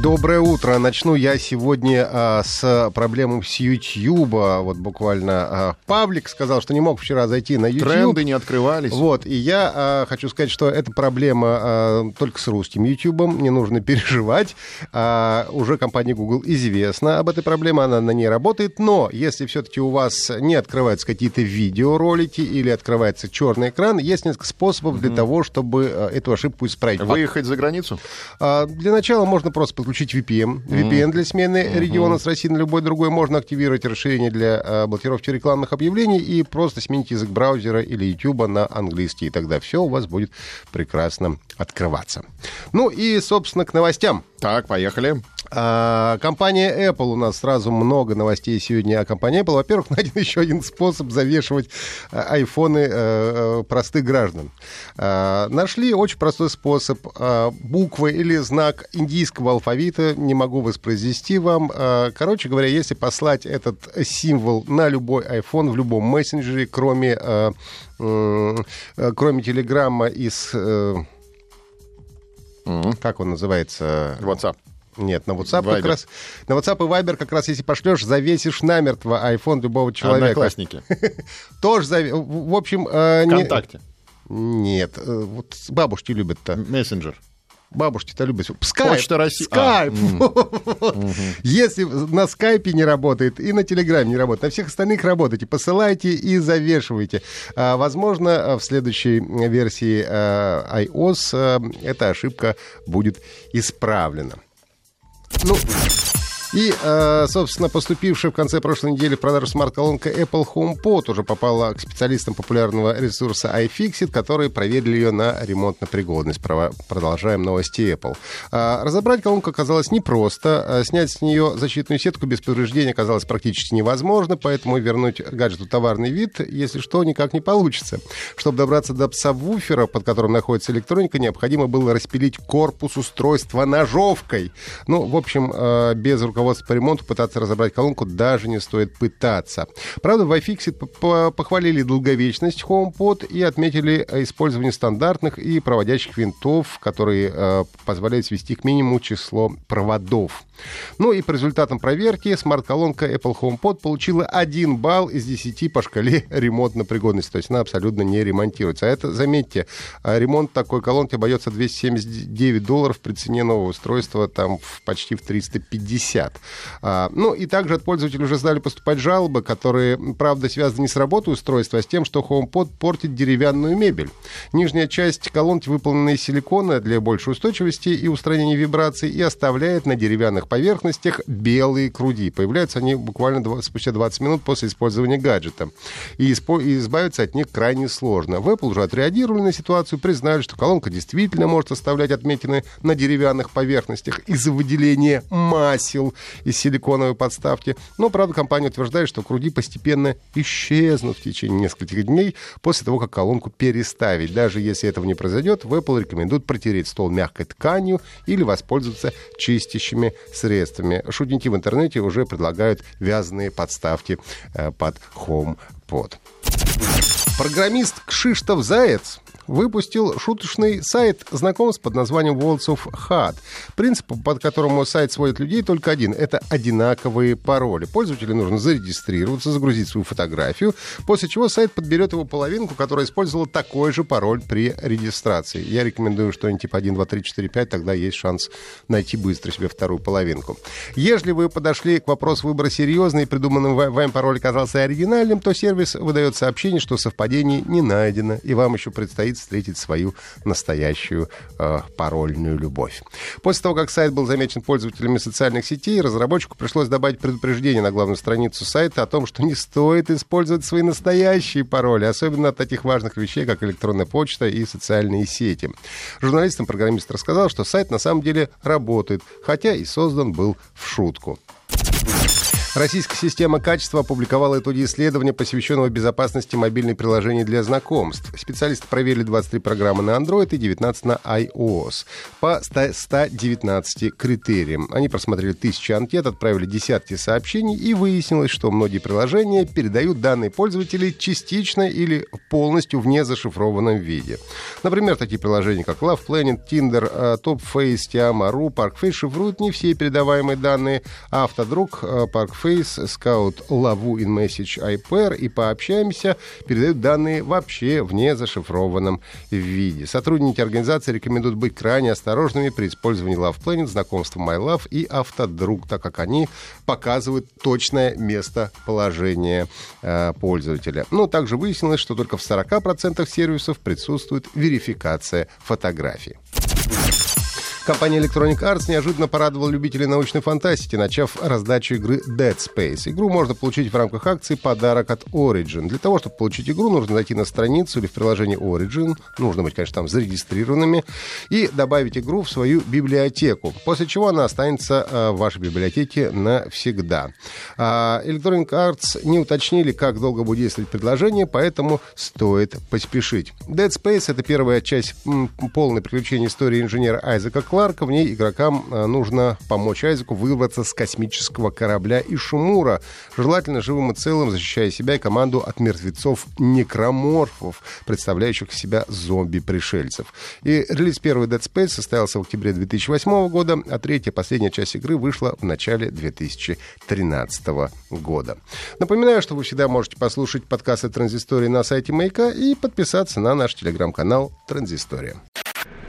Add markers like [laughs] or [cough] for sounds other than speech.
Доброе утро. Начну я сегодня а, с проблемы с YouTube. Вот буквально а, Павлик сказал, что не мог вчера зайти на YouTube. Тренды не открывались. Вот, и я а, хочу сказать, что эта проблема а, только с русским YouTube, не нужно [laughs] переживать. А, уже компании Google известна об этой проблеме, она на ней работает, но если все-таки у вас не открываются какие-то видеоролики или открывается черный экран, есть несколько способов mm-hmm. для того, чтобы а, эту ошибку исправить. Выехать за границу? А, для начала можно просто подключить VPN. VPN для смены mm-hmm. региона с России на любой другой. Можно активировать расширение для а, блокировки рекламных объявлений и просто сменить язык браузера или YouTube на английский. И тогда все у вас будет прекрасно открываться. Ну и, собственно, к новостям. Так, поехали. А, компания Apple. У нас сразу много новостей сегодня о компании Apple. Во-первых, [laughs] найден еще один способ завешивать а, айфоны а, простых граждан. А, нашли очень простой способ. А, буквы или знак индийского алфавита не могу воспроизвести вам. А, короче говоря, если послать этот символ на любой iPhone в любом мессенджере, кроме, а, а, кроме телеграмма из... А, как он называется? WhatsApp. Нет, на WhatsApp Viber. как раз. На WhatsApp и Viber как раз, если пошлешь, завесишь намертво iPhone любого человека. Одноклассники. [laughs] Тоже завесишь. В общем... Вконтакте. Нет, вот бабушки любят-то. Мессенджер. Бабушки-то любят. Скайп. Почта России. Скайп. [laughs] Если на скайпе не работает и на телеграме не работает, на всех остальных работайте. Посылайте и завешивайте. Возможно, в следующей версии iOS эта ошибка будет исправлена. Ну, и, э, собственно, поступившая в конце прошлой недели в продажу смарт-колонка Apple HomePod уже попала к специалистам популярного ресурса iFixit, которые проверили ее на ремонтно-пригодность. Продолжаем новости Apple. А, разобрать колонку оказалось непросто. А, снять с нее защитную сетку без повреждений оказалось практически невозможно, поэтому вернуть гаджету товарный вид, если что, никак не получится. Чтобы добраться до сабвуфера, под которым находится электроника, необходимо было распилить корпус устройства ножовкой. Ну, в общем, э, без руководства руководство по ремонту пытаться разобрать колонку даже не стоит пытаться. Правда, в iFixit похвалили долговечность HomePod и отметили использование стандартных и проводящих винтов, которые э, позволяют свести к минимуму число проводов. Ну и по результатам проверки смарт-колонка Apple HomePod получила 1 балл из 10 по шкале [laughs] ремонтной пригодности. То есть она абсолютно не ремонтируется. А это, заметьте, а ремонт такой колонки обойдется 279 долларов при цене нового устройства там в, почти в 350. А, ну и также от пользователей уже стали поступать жалобы, которые, правда, связаны не с работой устройства, а с тем, что HomePod портит деревянную мебель. Нижняя часть колонки выполнена из силикона для большей устойчивости и устранения вибраций и оставляет на деревянных поверхностях белые круги. Появляются они буквально 20, спустя 20 минут после использования гаджета. И, избавиться от них крайне сложно. В Apple уже отреагировали на ситуацию, признали, что колонка действительно может оставлять отметины на деревянных поверхностях из-за выделения масел из силиконовой подставки. Но, правда, компания утверждает, что круги постепенно исчезнут в течение нескольких дней после того, как колонку переставить. Даже если этого не произойдет, в Apple рекомендуют протереть стол мягкой тканью или воспользоваться чистящими средствами. Шутники в интернете уже предлагают вязаные подставки э, под HomePod. Программист Кшиштов Заяц выпустил шуточный сайт знакомств под названием Worlds of Hard. Принцип, под которому сайт сводит людей, только один. Это одинаковые пароли. Пользователю нужно зарегистрироваться, загрузить свою фотографию, после чего сайт подберет его половинку, которая использовала такой же пароль при регистрации. Я рекомендую что-нибудь типа 1, 2, 3, 4, 5, тогда есть шанс найти быстро себе вторую половинку. Если вы подошли к вопросу выбора серьезно и придуманным вами пароль оказался оригинальным, то сервис выдает сообщение, что совпадений не найдено, и вам еще предстоит встретить свою настоящую э, парольную любовь. После того, как сайт был замечен пользователями социальных сетей, разработчику пришлось добавить предупреждение на главную страницу сайта о том, что не стоит использовать свои настоящие пароли, особенно от таких важных вещей, как электронная почта и социальные сети. Журналистам программист рассказал, что сайт на самом деле работает, хотя и создан был в шутку. Российская система качества опубликовала итоги исследования, посвященного безопасности мобильных приложений для знакомств. Специалисты проверили 23 программы на Android и 19 на iOS по 119 критериям. Они просмотрели тысячи анкет, отправили десятки сообщений и выяснилось, что многие приложения передают данные пользователей частично или полностью в незашифрованном виде. Например, такие приложения, как Love Planet, Tinder, TopFace, Tiama.ru, ParkFace шифруют не все передаваемые данные, а Автодруг, ParkFace Face, Scout Лаву in Message iPair и пообщаемся передают данные вообще в незашифрованном виде. Сотрудники организации рекомендуют быть крайне осторожными при использовании Love Planet, знакомства MyLove и Автодруг, так как они показывают точное местоположение э, пользователя. Но также выяснилось, что только в 40% сервисов присутствует верификация фотографий. Компания Electronic Arts неожиданно порадовала любителей научной фантастики, начав раздачу игры Dead Space. Игру можно получить в рамках акции «Подарок от Origin». Для того, чтобы получить игру, нужно зайти на страницу или в приложение Origin, нужно быть, конечно, там зарегистрированными, и добавить игру в свою библиотеку, после чего она останется э, в вашей библиотеке навсегда. А Electronic Arts не уточнили, как долго будет действовать предложение, поэтому стоит поспешить. Dead Space — это первая часть полной приключения истории инженера Айзека Кларка, Кларка. В ней игрокам э, нужно помочь Айзеку вырваться с космического корабля Ишумура, желательно живым и целым, защищая себя и команду от мертвецов-некроморфов, представляющих себя зомби-пришельцев. И релиз первой Dead Space состоялся в октябре 2008 года, а третья, последняя часть игры вышла в начале 2013 года. Напоминаю, что вы всегда можете послушать подкасты Транзистории на сайте Маяка и подписаться на наш телеграм-канал Транзистория.